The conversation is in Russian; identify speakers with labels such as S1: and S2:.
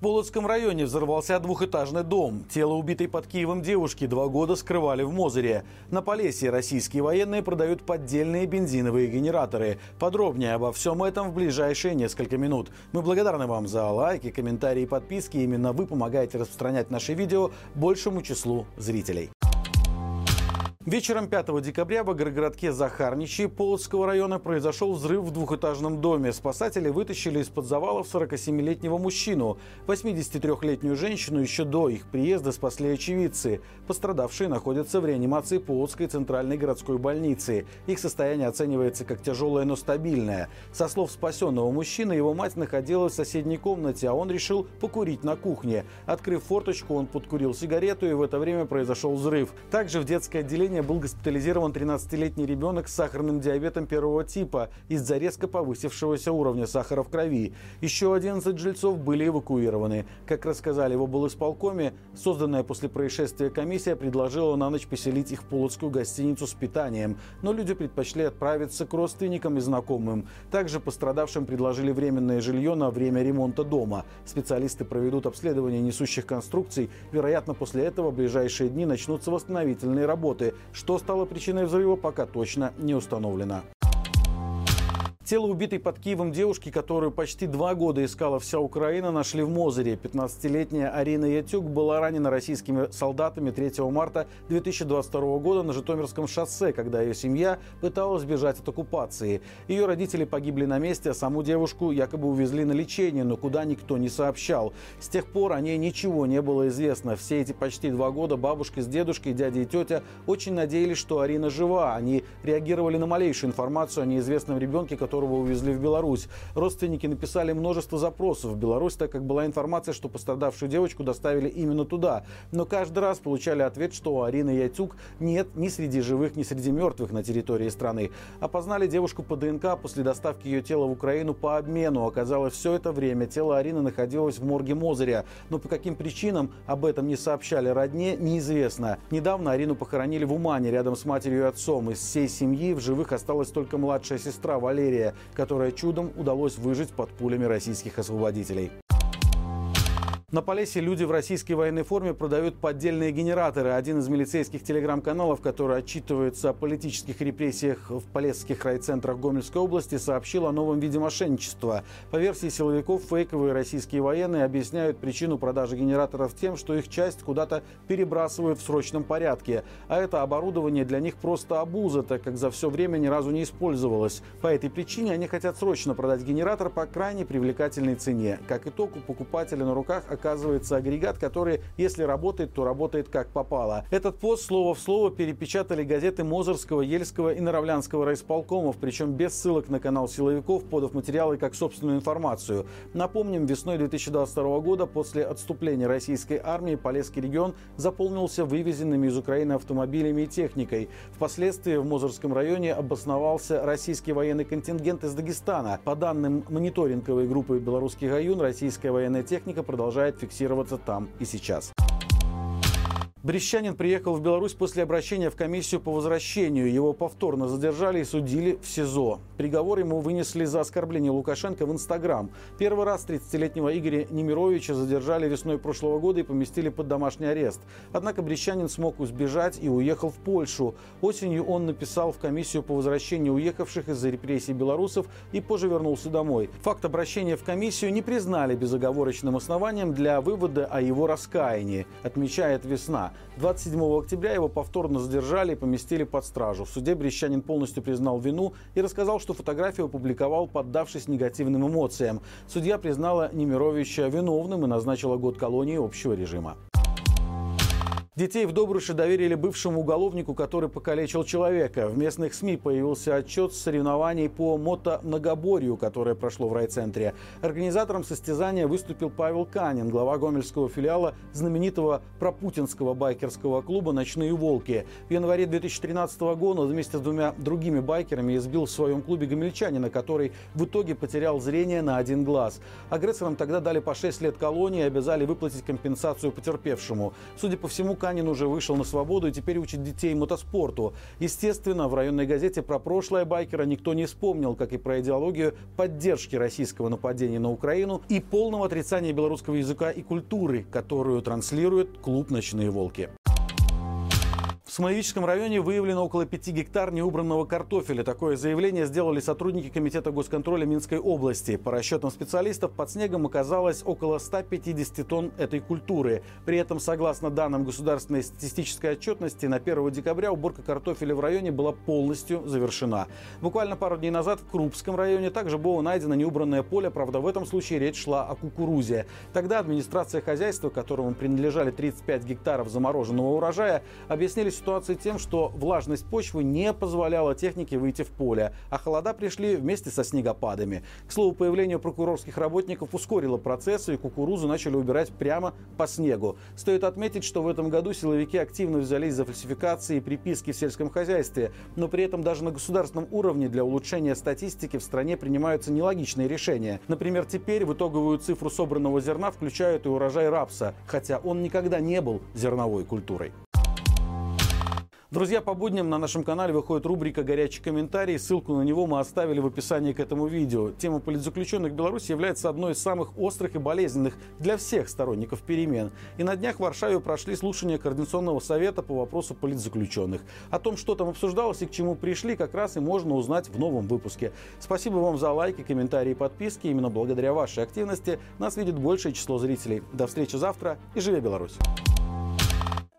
S1: Полоцком районе взорвался двухэтажный дом. Тело убитой под Киевом девушки два года скрывали в Мозыре. На Полесье российские военные продают поддельные бензиновые генераторы. Подробнее обо всем этом в ближайшие несколько минут. Мы благодарны вам за лайки, комментарии и подписки. Именно вы помогаете распространять наши видео большему числу зрителей. Вечером 5 декабря в агрогородке Захарничи Полоцкого района произошел взрыв в двухэтажном доме. Спасатели вытащили из-под завалов 47-летнего мужчину. 83-летнюю женщину еще до их приезда спасли очевидцы. Пострадавшие находятся в реанимации Полоцкой центральной городской больницы. Их состояние оценивается как тяжелое, но стабильное. Со слов спасенного мужчины, его мать находилась в соседней комнате, а он решил покурить на кухне. Открыв форточку, он подкурил сигарету, и в это время произошел взрыв. Также в детское отделение отделения был госпитализирован 13-летний ребенок с сахарным диабетом первого типа из-за резко повысившегося уровня сахара в крови. Еще 11 жильцов были эвакуированы. Как рассказали в облисполкоме, созданная после происшествия комиссия предложила на ночь поселить их в Полоцкую гостиницу с питанием, но люди предпочли отправиться к родственникам и знакомым. Также пострадавшим предложили временное жилье на время ремонта дома. Специалисты проведут обследование несущих конструкций. Вероятно, после этого в ближайшие дни начнутся восстановительные работы. Что стало причиной взрыва, пока точно не установлено. Тело убитой под Киевом девушки, которую почти два года искала вся Украина, нашли в Мозыре. 15-летняя Арина Ятюк была ранена российскими солдатами 3 марта 2022 года на Житомирском шоссе, когда ее семья пыталась бежать от оккупации. Ее родители погибли на месте, а саму девушку якобы увезли на лечение, но куда никто не сообщал. С тех пор о ней ничего не было известно. Все эти почти два года бабушка с дедушкой, дядя и тетя очень надеялись, что Арина жива. Они реагировали на малейшую информацию о неизвестном ребенке, который которого увезли в Беларусь. Родственники написали множество запросов в Беларусь, так как была информация, что пострадавшую девочку доставили именно туда. Но каждый раз получали ответ, что у Арины Яйцук нет ни среди живых, ни среди мертвых на территории страны. Опознали девушку по ДНК после доставки ее тела в Украину по обмену. Оказалось, все это время тело Арины находилось в морге Мозыря. Но по каким причинам об этом не сообщали родне, неизвестно. Недавно Арину похоронили в Умане рядом с матерью и отцом. Из всей семьи в живых осталась только младшая сестра Валерия которая чудом удалось выжить под пулями российских освободителей. На Полесье люди в российской военной форме продают поддельные генераторы. Один из милицейских телеграм-каналов, который отчитывается о политических репрессиях в полесских райцентрах Гомельской области, сообщил о новом виде мошенничества. По версии силовиков, фейковые российские военные объясняют причину продажи генераторов тем, что их часть куда-то перебрасывают в срочном порядке. А это оборудование для них просто обуза, так как за все время ни разу не использовалось. По этой причине они хотят срочно продать генератор по крайне привлекательной цене. Как итог, у покупателя на руках оказывается агрегат, который, если работает, то работает как попало. Этот пост слово в слово перепечатали газеты Мозырского, Ельского и Наравлянского райисполкомов, причем без ссылок на канал силовиков, подав материалы как собственную информацию. Напомним, весной 2022 года после отступления российской армии Полесский регион заполнился вывезенными из Украины автомобилями и техникой. Впоследствии в Мозырском районе обосновался российский военный контингент из Дагестана. По данным мониторинговой группы «Белорусский гаюн», российская военная техника продолжает продолжает фиксироваться там и сейчас. Брещанин приехал в Беларусь после обращения в комиссию по возвращению. Его повторно задержали и судили в СИЗО. Приговор ему вынесли за оскорбление Лукашенко в Инстаграм. Первый раз 30-летнего Игоря Немировича задержали весной прошлого года и поместили под домашний арест. Однако Брещанин смог избежать и уехал в Польшу. Осенью он написал в комиссию по возвращению уехавших из-за репрессий белорусов и позже вернулся домой. Факт обращения в комиссию не признали безоговорочным основанием для вывода о его раскаянии, отмечает «Весна». 27 октября его повторно задержали и поместили под стражу. В суде Брещанин полностью признал вину и рассказал, что фотографию опубликовал, поддавшись негативным эмоциям. Судья признала Немировича виновным и назначила год колонии общего режима. Детей в Добрыше доверили бывшему уголовнику, который покалечил человека. В местных СМИ появился отчет соревнований по мото-многоборью, которое прошло в райцентре. Организатором состязания выступил Павел Канин, глава гомельского филиала знаменитого пропутинского байкерского клуба «Ночные волки». В январе 2013 года вместе с двумя другими байкерами избил в своем клубе гомельчанина, который в итоге потерял зрение на один глаз. Агрессорам тогда дали по 6 лет колонии и обязали выплатить компенсацию потерпевшему. Судя по всему, Луканин уже вышел на свободу и теперь учит детей мотоспорту. Естественно, в районной газете про прошлое байкера никто не вспомнил, как и про идеологию поддержки российского нападения на Украину и полного отрицания белорусского языка и культуры, которую транслирует клуб «Ночные волки». В Смолевическом районе выявлено около 5 гектар неубранного картофеля. Такое заявление сделали сотрудники Комитета госконтроля Минской области. По расчетам специалистов, под снегом оказалось около 150 тонн этой культуры. При этом, согласно данным государственной статистической отчетности, на 1 декабря уборка картофеля в районе была полностью завершена. Буквально пару дней назад в Крупском районе также было найдено неубранное поле, правда в этом случае речь шла о кукурузе. Тогда администрация хозяйства, которому принадлежали 35 гектаров замороженного урожая, объяснили ситуации тем, что влажность почвы не позволяла технике выйти в поле, а холода пришли вместе со снегопадами. К слову, появление прокурорских работников ускорило процесс, и кукурузу начали убирать прямо по снегу. Стоит отметить, что в этом году силовики активно взялись за фальсификации и приписки в сельском хозяйстве, но при этом даже на государственном уровне для улучшения статистики в стране принимаются нелогичные решения. Например, теперь в итоговую цифру собранного зерна включают и урожай рапса, хотя он никогда не был зерновой культурой. Друзья, по будням на нашем канале выходит рубрика «Горячий комментарий». Ссылку на него мы оставили в описании к этому видео. Тема политзаключенных в Беларуси является одной из самых острых и болезненных для всех сторонников перемен. И на днях в Варшаве прошли слушания Координационного совета по вопросу политзаключенных. О том, что там обсуждалось и к чему пришли, как раз и можно узнать в новом выпуске. Спасибо вам за лайки, комментарии и подписки. Именно благодаря вашей активности нас видит большее число зрителей. До встречи завтра и живи Беларусь!